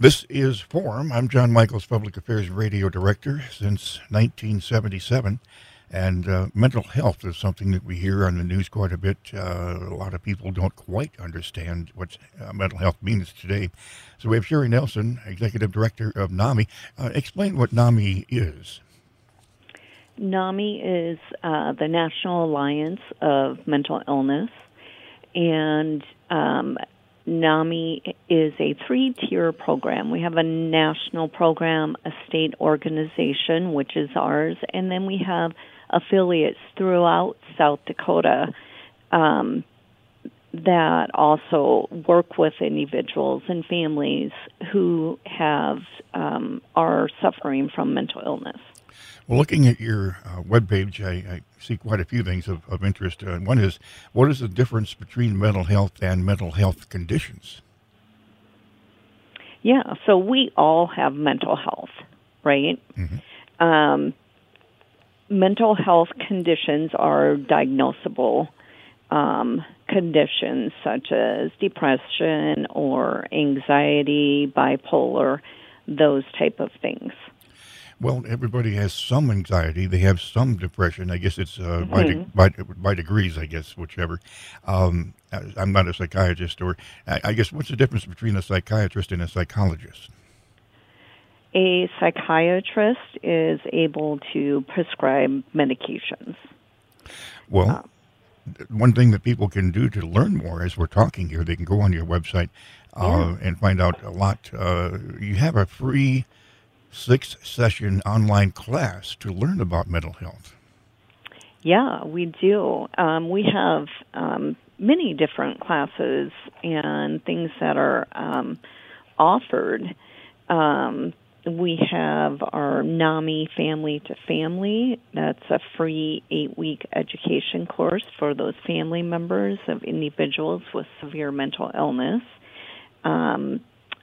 This is Forum. I'm Jon Michaels, Public Affairs Radio Director since 1977. And uh, mental health is something that we hear on the news quite a bit. Uh, a lot of people don't quite understand what uh, mental health means today. So we have Sheri Nelson, Executive Director of NAMI. Uh, explain what NAMI is. NAMI is uh, the National Alliance of Mental Illness. And um, NAMI is a three tier program. We have a national program, a state organization, which is ours, and then we have affiliates throughout South Dakota um, that also work with individuals and families who have um, are suffering from mental illness. Well, looking at your uh, webpage, I, I, see quite a few things of, of interest. Uh, one is, what is the difference between mental health and mental health conditions? Yeah, so we all have mental health, right? Mm-hmm. Um, mental health conditions are diagnosable um, conditions such as depression or anxiety, bipolar, those type of things. Well, everybody has some anxiety. They have some depression. I guess it's uh, mm-hmm. by, de- by, by, degrees, I guess, whichever. Um, I'm not a psychiatrist, or I, I guess what's the difference between a psychiatrist and a psychologist? A psychiatrist is able to prescribe medications. Well, um, one thing that people can do to learn more as we're talking here, they can go on your website uh, yeah. and find out a lot. Uh, you have a free six session online class to learn about mental health. Yeah, we do. Um, we have um, many different classes and things that are um, offered. Um, we have our NAMI Family to Family. That's a free eight week education course for those family members of individuals with severe mental illness. Um,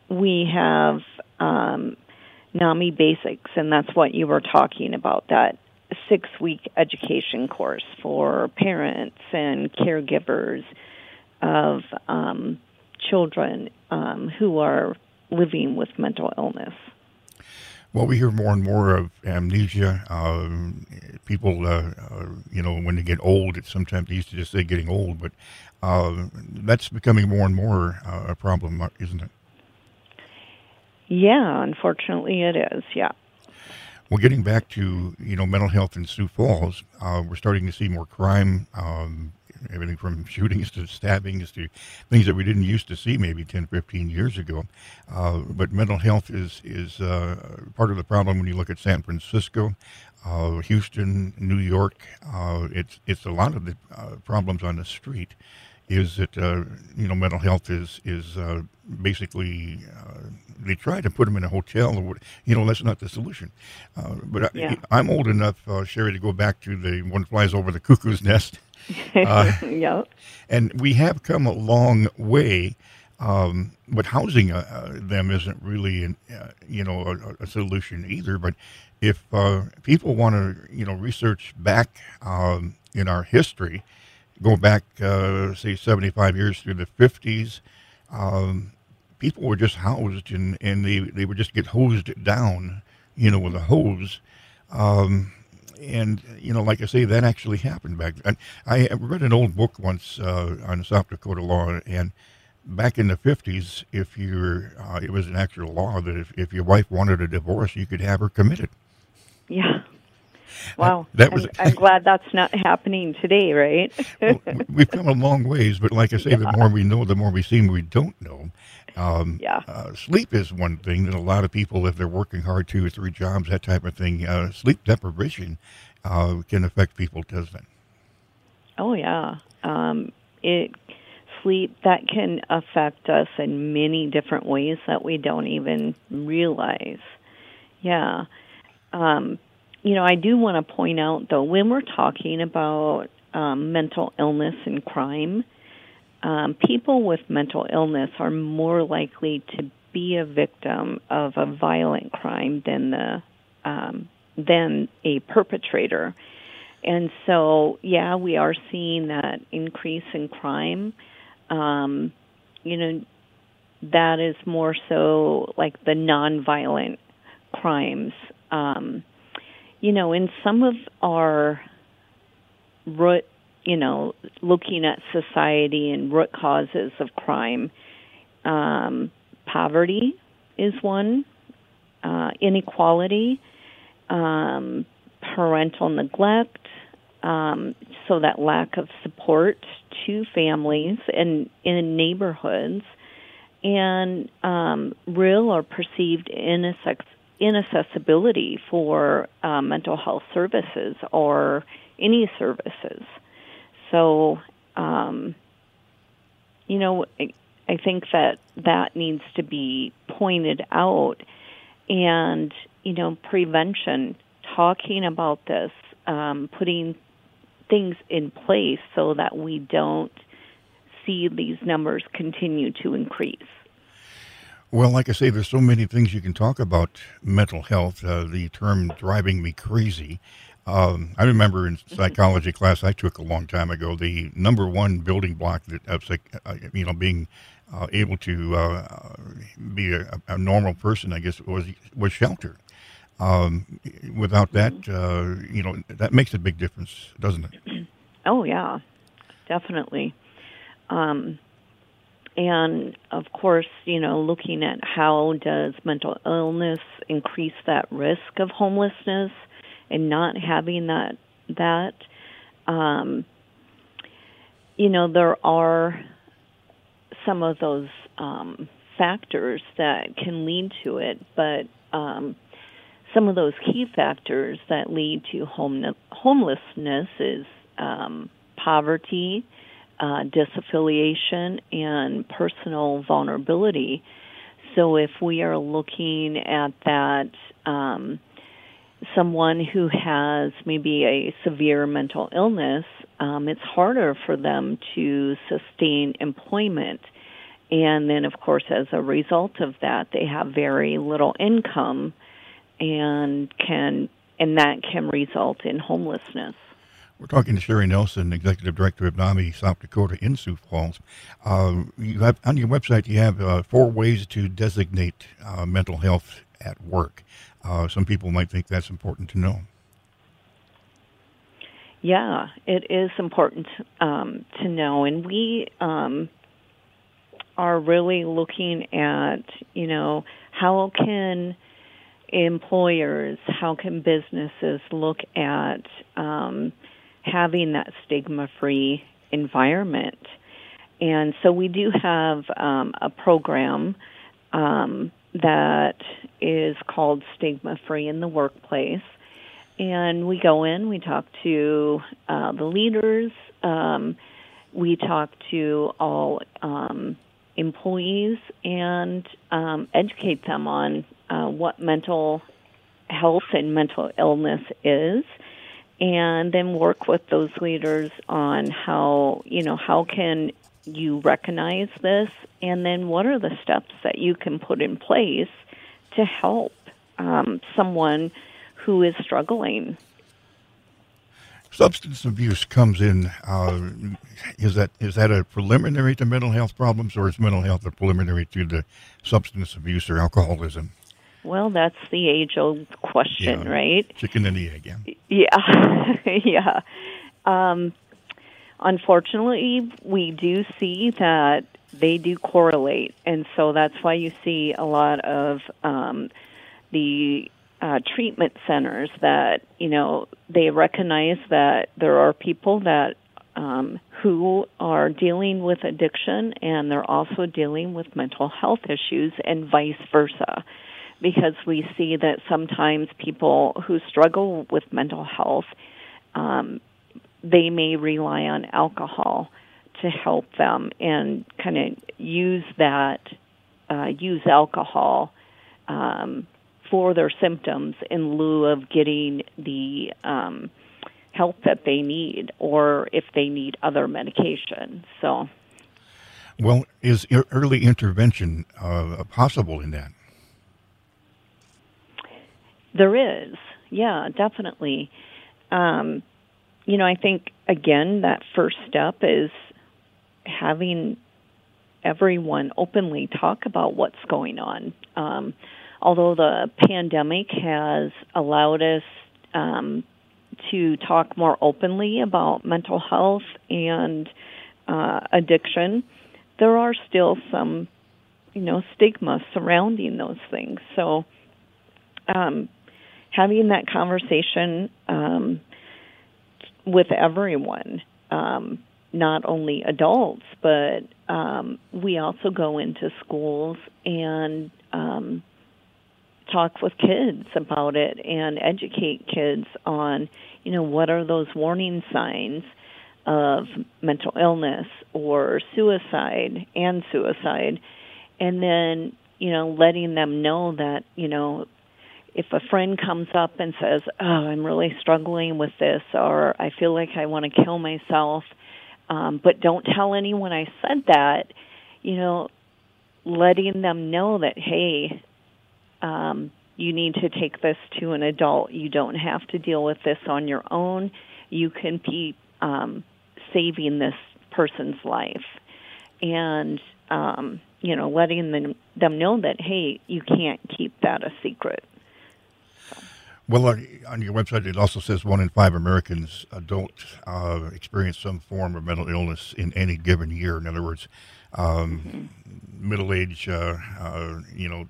we have um, NAMI Basics, and that's what you were talking about that six week education course for parents and caregivers of um, children um, who are living with mental illness. Well, we hear more and more of amnesia. Um, people, uh, uh, you know, when they get old, it's sometimes they used to just say getting old, but uh, that's becoming more and more uh, a problem, isn't it? Yeah, unfortunately, it is. Yeah. Well, getting back to you know mental health in Sioux Falls, uh, we're starting to see more crime. Um, everything from shootings to stabbings to things that we didn't used to see maybe 10, 15 years ago. Uh, but mental health is is uh, part of the problem when you look at San Francisco, uh, Houston, New York. Uh, it's it's a lot of the uh, problems on the street is that uh, you know mental health is is uh, basically uh, they try to put them in a hotel or you know that's not the solution. Uh, but yeah. I, am old enough, uh, Sheri, to go back to the one flies over the cuckoo's nest. Uh, yeah, and we have come a long way. Um, but housing them isn't really, an, you know, a, a, solution either. But if people want to, you know, research back um, in our history, go back, uh, say, 75 years through the 50s, um, people were just housed and, and they, they would just get hosed down, you know, with a hose. Um, and, you know, like I say, that actually happened back then. I read an old book once uh, on South Dakota law, and back in the 50s, if you're, uh, it was an actual law that if, if your wife wanted a divorce, you could have her committed. Yeah. Wow. That, that was. I'm, I'm, glad that's not happening today, right? well, we've come a long ways, but like I say, yeah. the more we know, the more we see we don't know. Um, yeah. Uh, sleep is one thing that a lot of people, if they're working hard, two or three jobs, that type of thing, uh, sleep deprivation uh, can affect people, doesn't it? Oh yeah. Um, it sleep that can affect us in many different ways that we don't even realize. Yeah. Um, you know, I do want to point out though, when we're talking about um, mental illness and crime, um, people with mental illness are more likely to be a victim of a violent crime than the um, than a perpetrator. And so, yeah, we are seeing that increase in crime. Um, you know, that is more so like the nonviolent crimes. Um, you know, in some of our root, you know, looking at society and root causes of crime, um, poverty is one, uh, inequality, um, parental neglect, um, so that lack of support to families and in neighborhoods, and um, real or perceived inaccessibility for uh, mental health services or any services. So, um, you know, I think that that needs to be pointed out, and you know, prevention, talking about this, um, putting things in place so that we don't see these numbers continue to increase. Well, like I say, there's so many things you can talk about mental health. Uh, the term driving me crazy. Um, I remember in mm-hmm. psychology class I took a long time ago, the number one building block that of uh, you know being uh, able to uh, be a, a, normal person, I guess, was was shelter. Um, without that, mm-hmm. uh, you know, that makes a big difference, doesn't it? Oh yeah, definitely. Um, and of course, you know, looking at how does mental illness increase that risk of homelessness and not having that that um, you know there are some of those um, factors that can lead to it, but um, some of those key factors that lead to home- homelessness is um, poverty, uh, disaffiliation, and personal vulnerability. So, if we are looking at that, um, someone who has maybe a severe mental illness, um, it's harder for them to sustain employment. And then, of course, as a result of that, they have very little income and can and that can result in homelessness. We're talking to Sheri Nelson, Executive Director of NAMI South Dakota in Sioux Falls. Uh, you have on your website you have uh, four ways to designate uh, mental health at work. Uh, some people might think that's important to know. Yeah, it is important um, to know, and we um, are really looking at you know how can employers, how can businesses look at um, having that stigma free environment? And so we do have um, a program um, that is called Stigma Free in the Workplace. And we go in, we talk to uh, the leaders, um, we talk to all um, employees, and um, educate them on uh, what mental health and mental illness is and then work with those leaders on how you know how can you recognize this? And then what are the steps that you can put in place to help um, someone who is struggling? Substance abuse comes in uh, is that is that a preliminary to mental health problems or is mental health a preliminary to the substance abuse or alcoholism well, that's the age old question, yeah. right? Chicken and the egg, yeah. Yeah. yeah. Um, unfortunately, we do see that they do correlate. And so that's why you see a lot of um, the uh, treatment centers that, you know, they recognize that there are people that um, who are dealing with addiction and they're also dealing with mental health issues and vice versa because we see that sometimes people who struggle with mental health um, they may rely on alcohol to help them and kind of use that uh, use alcohol um, for their symptoms in lieu of getting the um, help that they need or if they need other medication. So well is early intervention uh, possible in that there is, yeah, definitely. Um, you know, I think again that first step is having everyone openly talk about what's going on. Um, although the pandemic has allowed us um, to talk more openly about mental health and uh, addiction, there are still some, you know, stigma surrounding those things. So, um, having that conversation um, with everyone, um, not only adults, but um, we also go into schools and um, talk with kids about it and educate kids on, you know, what are those warning signs of mental illness or suicide and suicide. And then, you know, letting them know that, you know, if a friend comes up and says, "Oh, I'm really struggling with this," or "I feel like I want to kill myself," um, but don't tell anyone I said that, you know, letting them know that, hey, um, you need to take this to an adult. You don't have to deal with this on your own. You can be um, saving this person's life, and um, you know, letting them them know that hey, you can't keep that a secret. Well, uh, on your website, it also says one in five Americans adult uh, experience some form of mental illness in any given year. In other words, um, mm-hmm. middle age, uh, uh, you know,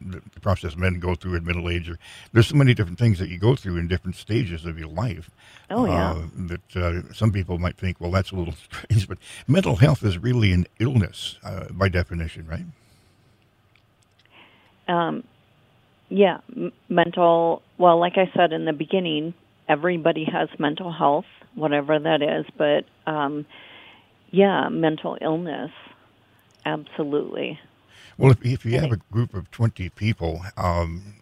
the process men go through at middle age. Or, there's so many different things that you go through in different stages of your life. Oh, yeah. Uh, that uh, some people might think, well, that's a little strange, but mental health is really an illness uh, by definition, right? Um, yeah, m- mental. Well, like I said in the beginning, everybody has mental health, whatever that is. But um, yeah, mental illness, absolutely. Well, if, if you have a group of 20 people, um,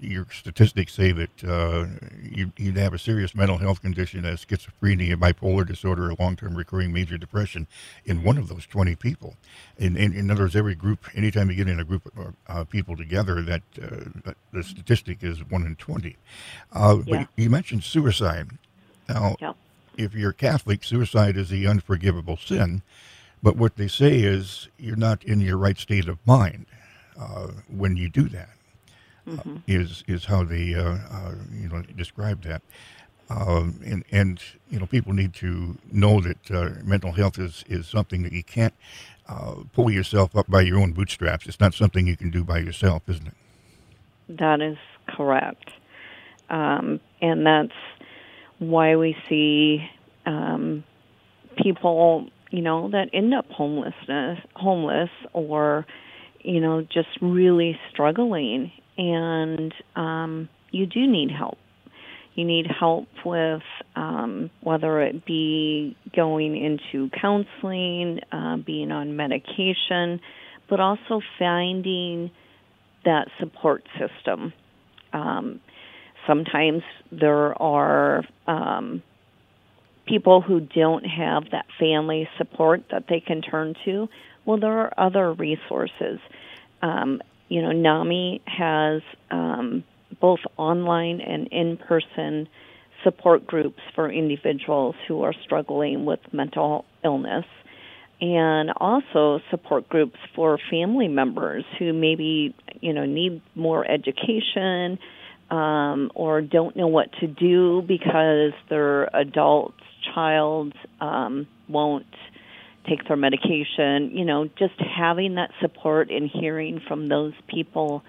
your statistics say that uh, you, would have a serious mental health condition as schizophrenia, bipolar disorder, or long term recurring major depression in one of those 20 people. In, in, in other words, every group, anytime you get in a group of uh, people together, that, uh, the statistic is 1 in 20. Uh, yeah. But you mentioned suicide. Now, yeah. if you're Catholic, suicide is the unforgivable sin. But what they say is you're not in your right state of mind uh, when you do that. Uh, mm-hmm. Uh, is is how they uh, uh, you know describe that. Um, and and you know people need to know that uh, mental health is is something that you can't pull yourself up by your own bootstraps. It's not something you can do by yourself, isn't it? That is correct, um, and that's why we see um, people you know, that end up homelessness, homeless, or you know, just really struggling, and um, you do need help. You need help with um, whether it be going into counseling, uh, being on medication, but also finding that support system. Um, sometimes there are um, people who don't have that family support that they can turn to, well, there are other resources. Um, you know, NAMI has um, both online and in person support groups for individuals who are struggling with mental illness and also support groups for family members who maybe you know need more education um, or don't know what to do because their adult child um, won't take their medication. You know, just having that support and hearing from those people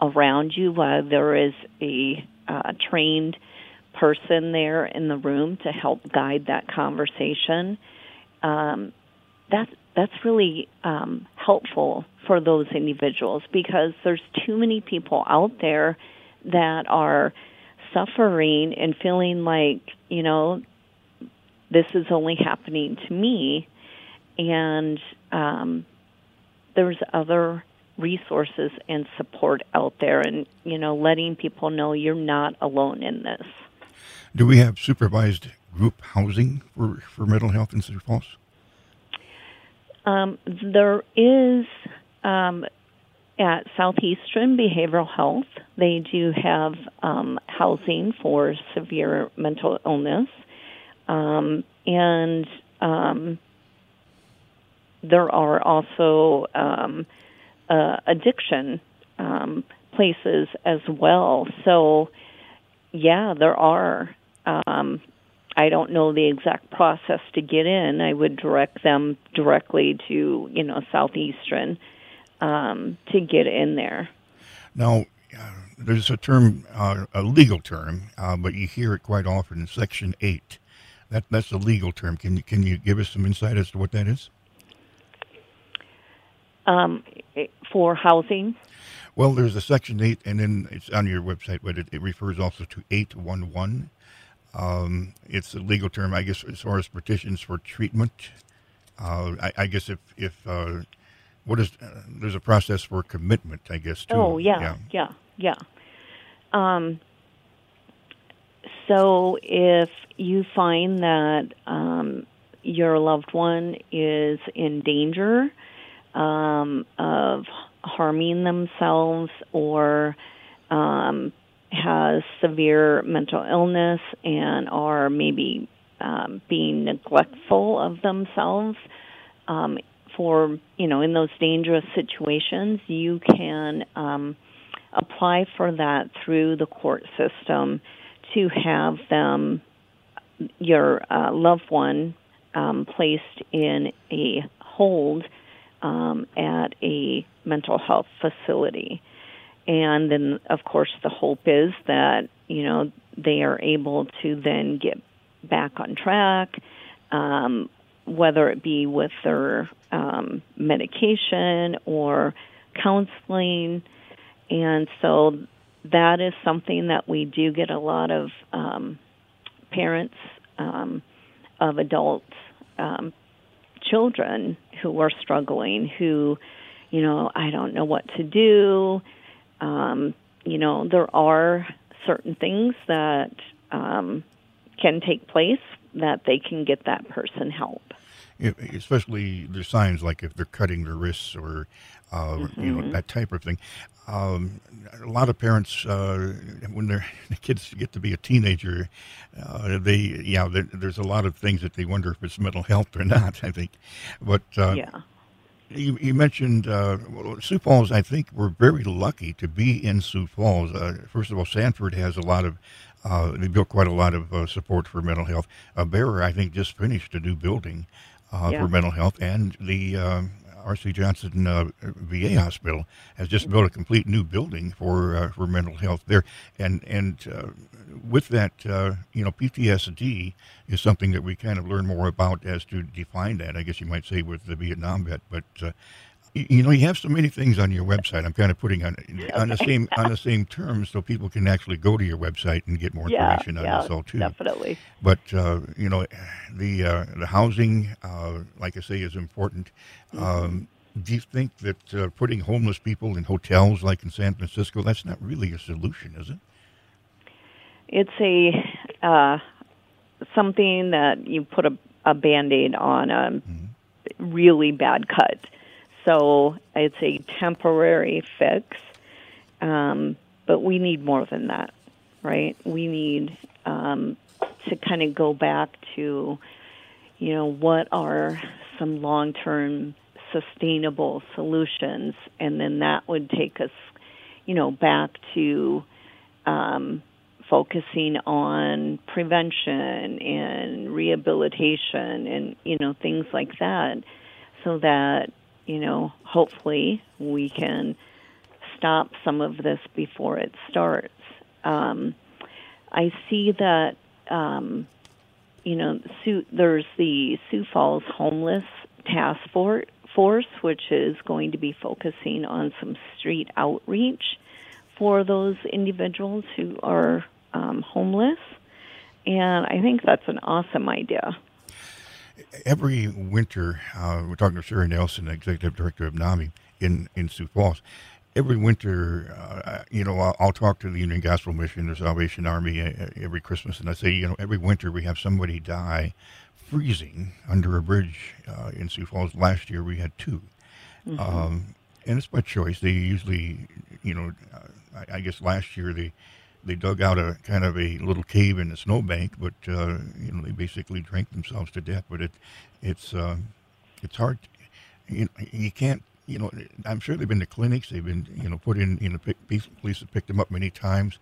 around you while there is a uh, trained person there in the room to help guide that conversation. Um, that's that's really um, helpful for those individuals because there's too many people out there that are suffering and feeling like you know this is only happening to me, and um, there's other resources and support out there, and you know, letting people know you're not alone in this. Do we have supervised group housing for, for mental health in Sioux Falls? Um, there is um, at Southeastern Behavioral Health. They do have um, housing for severe mental illness. Um, and um, there are also um, uh, addiction um, places as well. So, yeah, there are. Um, I don't know the exact process to get in. I would direct them directly to you know Southeastern um, to get in there. Now, uh, there's a term, uh, a legal term, uh, but you hear it quite often. Section eight. That that's a legal term. Can you can you give us some insight as to what that is? Um, for housing. Well, there's a Section 8, and then it's on your website, but it, it refers also to 811. Um, it's a legal term, I guess, as far as petitions for treatment. Uh, I, I, guess if, if uh, what is, uh, there's a process for commitment, I guess, too. Oh, yeah, yeah, yeah. yeah. Um, so if you find that um, your loved one is in danger um, of harming themselves or um, has severe mental illness and are maybe um, being neglectful of themselves um, for you know in those dangerous situations you can um, apply for that through the court system to have them your uh, loved one um, placed in a hold um, at a mental health facility. And then, of course, the hope is that, you know, they are able to then get back on track, um, whether it be with their um, medication or counseling. And so that is something that we do get a lot of um, parents um, of adults um, children who are struggling, who, you know, I don't know what to do. Um, you know, there are certain things that um, can take place that they can get that person help. Especially the signs like if they're cutting their wrists or uh, mm-hmm. you know mm-hmm. that type of thing. Um, a lot of parents, uh, when their the kids get to be a teenager, uh, they yeah, there's a lot of things that they wonder if it's mental health or not. I think, but uh, yeah. You, you mentioned uh, well, Sioux Falls. I think we're very lucky to be in Sioux Falls. Uh, first of all, Sanford has a lot of uh, they built quite a lot of uh, support for mental health. Uh, Avera, I think, just finished a new building uh, yeah. for mental health, and the um, R.C. Johnson uh, VA Hospital has just built a complete new building for uh, for mental health there, and and uh, with that, uh, you know, PTSD is something that we kind of learn more about as to define that. I guess you might say with the Vietnam vet, but uh, you know you have so many things on your website i'm kind of putting on on the same on the same terms so people can actually go to your website and get more yeah, information on yeah, this all too. definitely. But uh, you know the uh, the housing uh, like i say is important. Mm-hmm. um, do you think that uh, putting homeless people in hotels like in san francisco that's not really a solution is it? It's a uh, something that you put a, a band-aid on a mm-hmm. really bad cut so it's a temporary fix. Um, but we need more than that, right? We need um, to kind of go back to, you know, what are some long term sustainable solutions, and then that would take us, you know, back to um, focusing on prevention and rehabilitation and you know things like that, so that you know, hopefully we can stop some of this before it starts. Um, I see that, um, you know, Sioux, there's the Sioux Falls Homeless Task Force, which is going to be focusing on some street outreach for those individuals who are um, homeless. And I think that's an awesome idea every winter, uh, we're talking to Sheri Nelson, executive director of NAMI in, in Sioux Falls. Every winter, uh, you know, I'll, I'll, talk to the Union Gospel Mission, the Salvation Army uh, every Christmas, and I say, you know, every winter we have somebody die freezing under a bridge uh, in Sioux Falls. Last year we had 2 mm-hmm. um, and it's by choice. They usually, you know, uh, I, I guess last year they they dug out a kind of a little cave in the snowbank, but uh, you know they basically drank themselves to death. But it it's uh, it's hard. you, know, you can't you know, I'm sure they've been to clinics. They've been, you know, put in, you know, police have picked them up many times,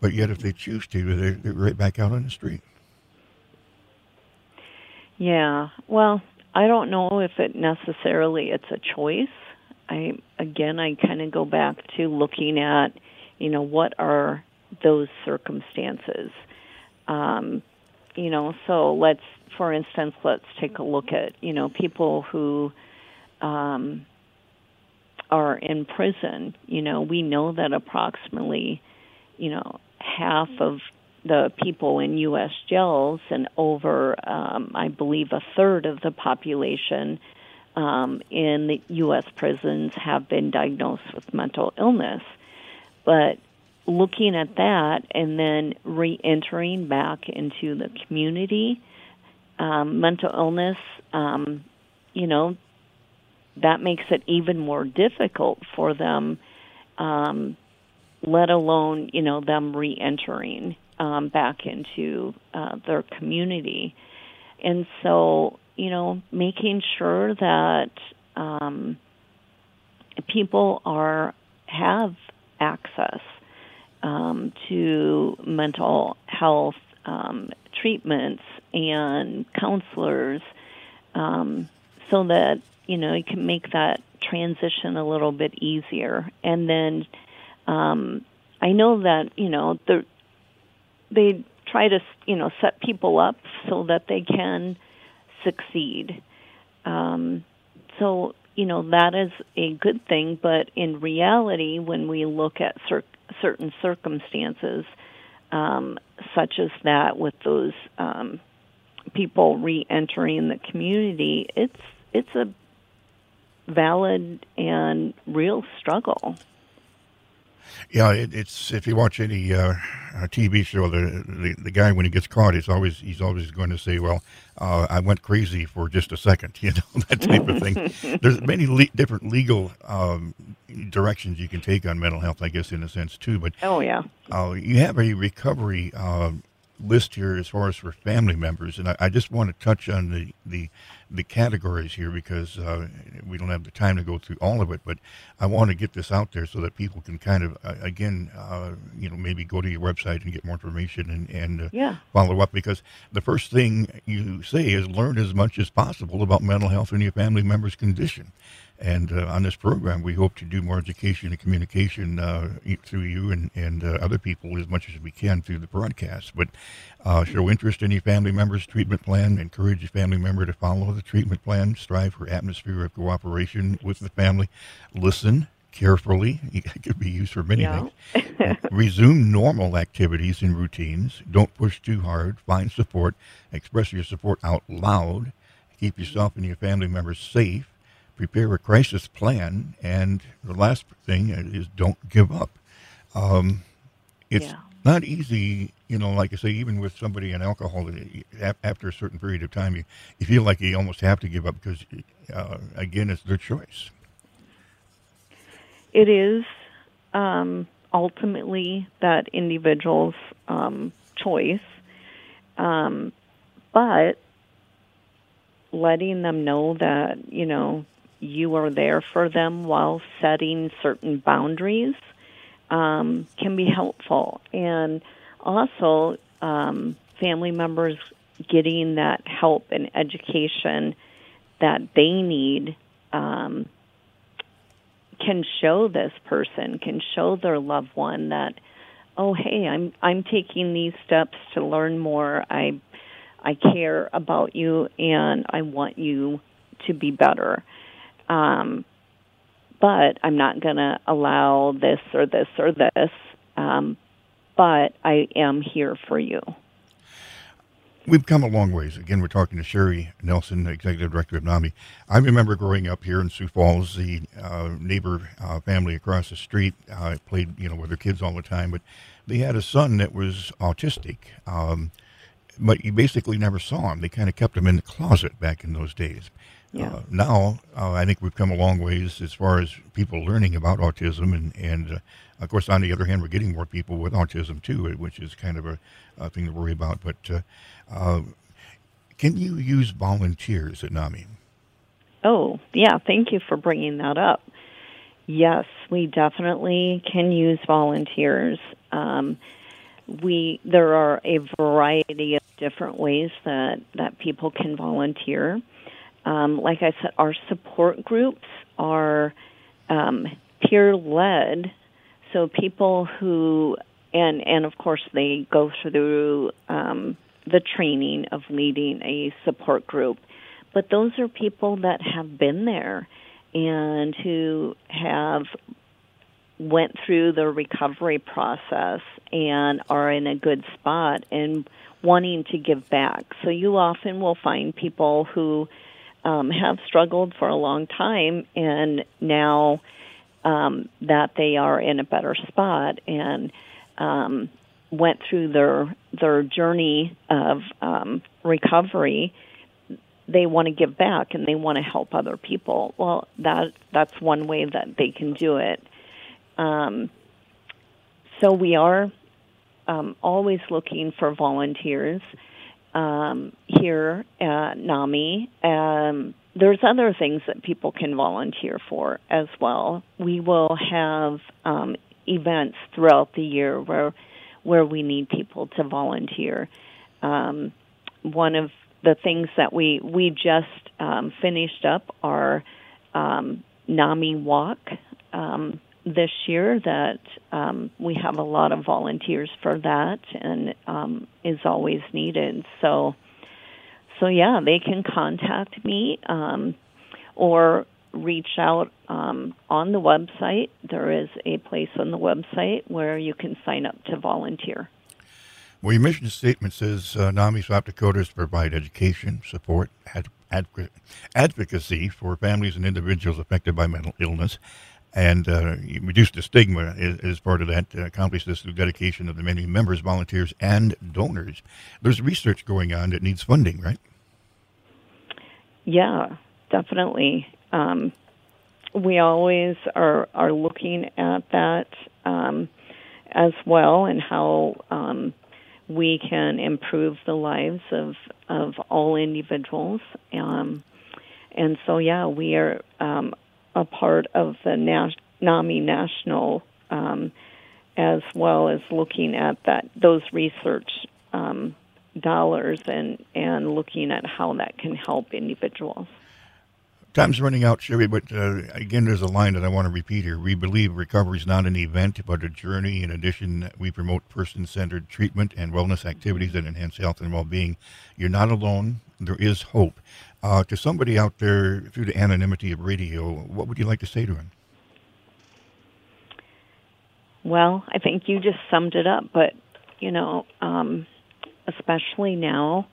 but yet if they choose to, they're, they're right back out on the street. Yeah. Well, I don't know if it necessarily it's a choice. I again, I kind of go back to looking at, you know, what are those circumstances. Um, you know, so let's, for instance, let's take a look at, you know, people who um, are in prison, you know, we know that approximately, you know, half of the people in U.S. jails and over, um, I believe, a third of the population um, in the U.S. prisons have been diagnosed with mental illness. But looking at that and then re entering back into the community, um, mental illness, um, you know, that makes it even more difficult for them, um, let alone you know them re-entering um, back into uh, their community. And so you know making sure that um, people are have access um, to mental health um, treatments and counselors um, so that you know, you can make that transition a little bit easier. And then um, I know that you know the they try to you know set people up so that they can succeed. Um, so you know that is a good thing, but in reality, when we look at cer- certain circumstances, um, such as that with those um, people re-entering the community, it's it's a valid and real struggle. Yeah, it, it's if you watch any uh, TV show, the, the, the guy when he gets caught, he's always he's always going to say, "Well, uh, I went crazy for just a second, you know that type of thing. There's many le- different legal um, directions you can take on mental health, I guess, in a sense too. But oh yeah, uh, you have a recovery uh, list here as far as for family members, and I, I just want to touch on the the the categories here because uh, we don't have the time to go through all of it. But I want to get this out there so that people can kind of, uh, again, uh, you know, maybe go to your website and get more information and, and uh, yeah. follow up. Because the first thing you say is learn as much as possible about mental health and your family member's condition. And uh, on this program, we hope to do more education and communication uh, through you and, and uh, other people as much as we can through the broadcast. But uh, show interest in your family member's treatment plan, encourage your family member to follow the treatment plan, strive for atmosphere of cooperation with the family, listen carefully. It could be used for many yeah. things. Resume normal activities and routines. Don't push too hard. Find support. Express your support out loud. Keep yourself and your family members safe prepare a crisis plan, and the last thing is don't give up. Um, it's yeah. not easy, you know. Like I say, even with somebody in alcohol, after a certain period of time, you, you feel like you almost have to give up because, uh, again, it's their choice. It is um, ultimately that individual's um, choice, um, but letting them know that you know you are there for them while setting certain boundaries um, can be helpful. And also, um, family members getting that help and education that they need um, can show this person, can show their loved one that, oh, hey, I'm I'm taking these steps to learn more. I I care about you, and I want you to be better. Um, but I'm not going to allow this or this or this. Um, but I am here for you. We've come a long ways. Again, we're talking to Sheri Nelson, Executive Director of NAMI. I remember growing up here in Sioux Falls, the uh, neighbor uh, family across the street uh, played, you know, with their kids all the time, but they had a son that was autistic. Um, but you basically never saw him. They kind of kept him in the closet back in those days. Yeah. Uh, now, uh, I think we've come a long ways as far as people learning about autism, and and uh, of course, on the other hand, we're getting more people with autism too, uh, which is kind of a, a thing to worry about. But uh, uh, can you use volunteers at NAMI? Oh, yeah, thank you for bringing that up. Yes, we definitely can use volunteers. Um, we there are a variety of different ways that that people can volunteer. Um, like I said, our support groups are um, peer led, so people who and and of course they go through um, the training of leading a support group. But those are people that have been there and who have went through the recovery process and are in a good spot and wanting to give back. So you often will find people who um, have struggled for a long time and now um, that they are in a better spot and um, went through their their journey of um, recovery, they want to give back and they want to help other people. Well, that that's one way that they can do it. Um, so we are um, always looking for volunteers um, here at NAMI. Um, there's other things that people can volunteer for as well. We will have um, events throughout the year where where we need people to volunteer. Um, one of the things that we we just um, finished up our um, NAMI walk um, this year. That um, we have a lot of volunteers for that, and um, is always needed. So, so yeah, they can contact me um, or reach out um, on the website. There is a place on the website where you can sign up to volunteer. Well, your mission statement says uh, NAMI South Dakota is to provide education, support, ad- ad- advocacy for families and individuals affected by mental illness, and uh, reduce the stigma as, part of that. Uh, accomplish this through dedication of the many members, volunteers, and donors. There's research going on that needs funding, right? Yeah, definitely um, we always are are looking at that um, as well and how um, we can improve the lives of of all individuals. Um, and so, yeah, we are um, a part of the Nas- NAMI National, um, as well as looking at that those research um, dollars and and looking at how that can help individuals. Time's running out, Sheri, but uh, again, there's a line that I want to repeat here. We believe recovery is not an event, but a journey. In addition, we promote person centered treatment and wellness activities that enhance health and well being. You're not alone. There is hope. Uh, to somebody out there through the anonymity of radio, what would you like to say to him? Well, I think you just summed it up, but, you know, um, especially now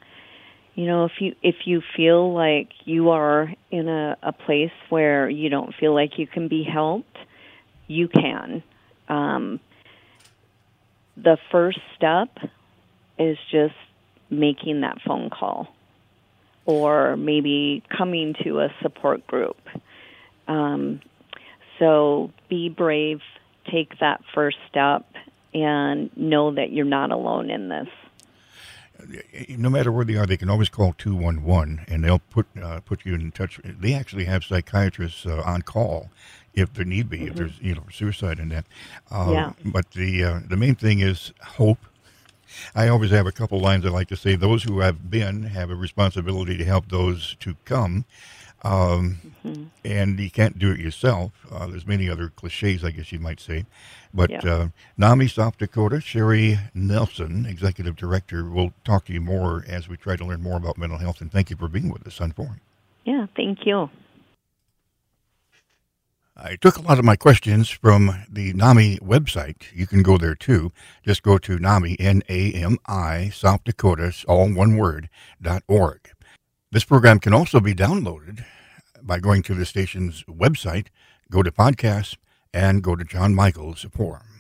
you know if you if you feel like you are in a, a place where you don't feel like you can be helped you can. Um, the first step is just making that phone call or maybe coming to a support group. Um, so be brave take that first step and know that you're not alone in this no matter where they are, they can always call 211 and they'll put uh, put you in touch. They actually have psychiatrists uh, on call if there need be, mm-hmm. if there's you know suicide in that. Uh, yeah. But the uh, the main thing is hope. I always have a couple lines I like to say. Those who have been have a responsibility to help those to come. Um, mm-hmm. And you can't do it yourself. Uh, there's many other cliches, I guess you might say. But yeah. uh, NAMI South Dakota, Sheri Nelson, Executive Director, will talk to you more as we try to learn more about mental health. And thank you for being with us on Forum. Yeah, thank you. I took a lot of my questions from the NAMI website. You can go there too. Just go to NAMI, N-A-M-I, South Dakota, all one word, dot org. This program can also be downloaded by going to the station's website, go to podcasts, and go to Jon Michael's forum.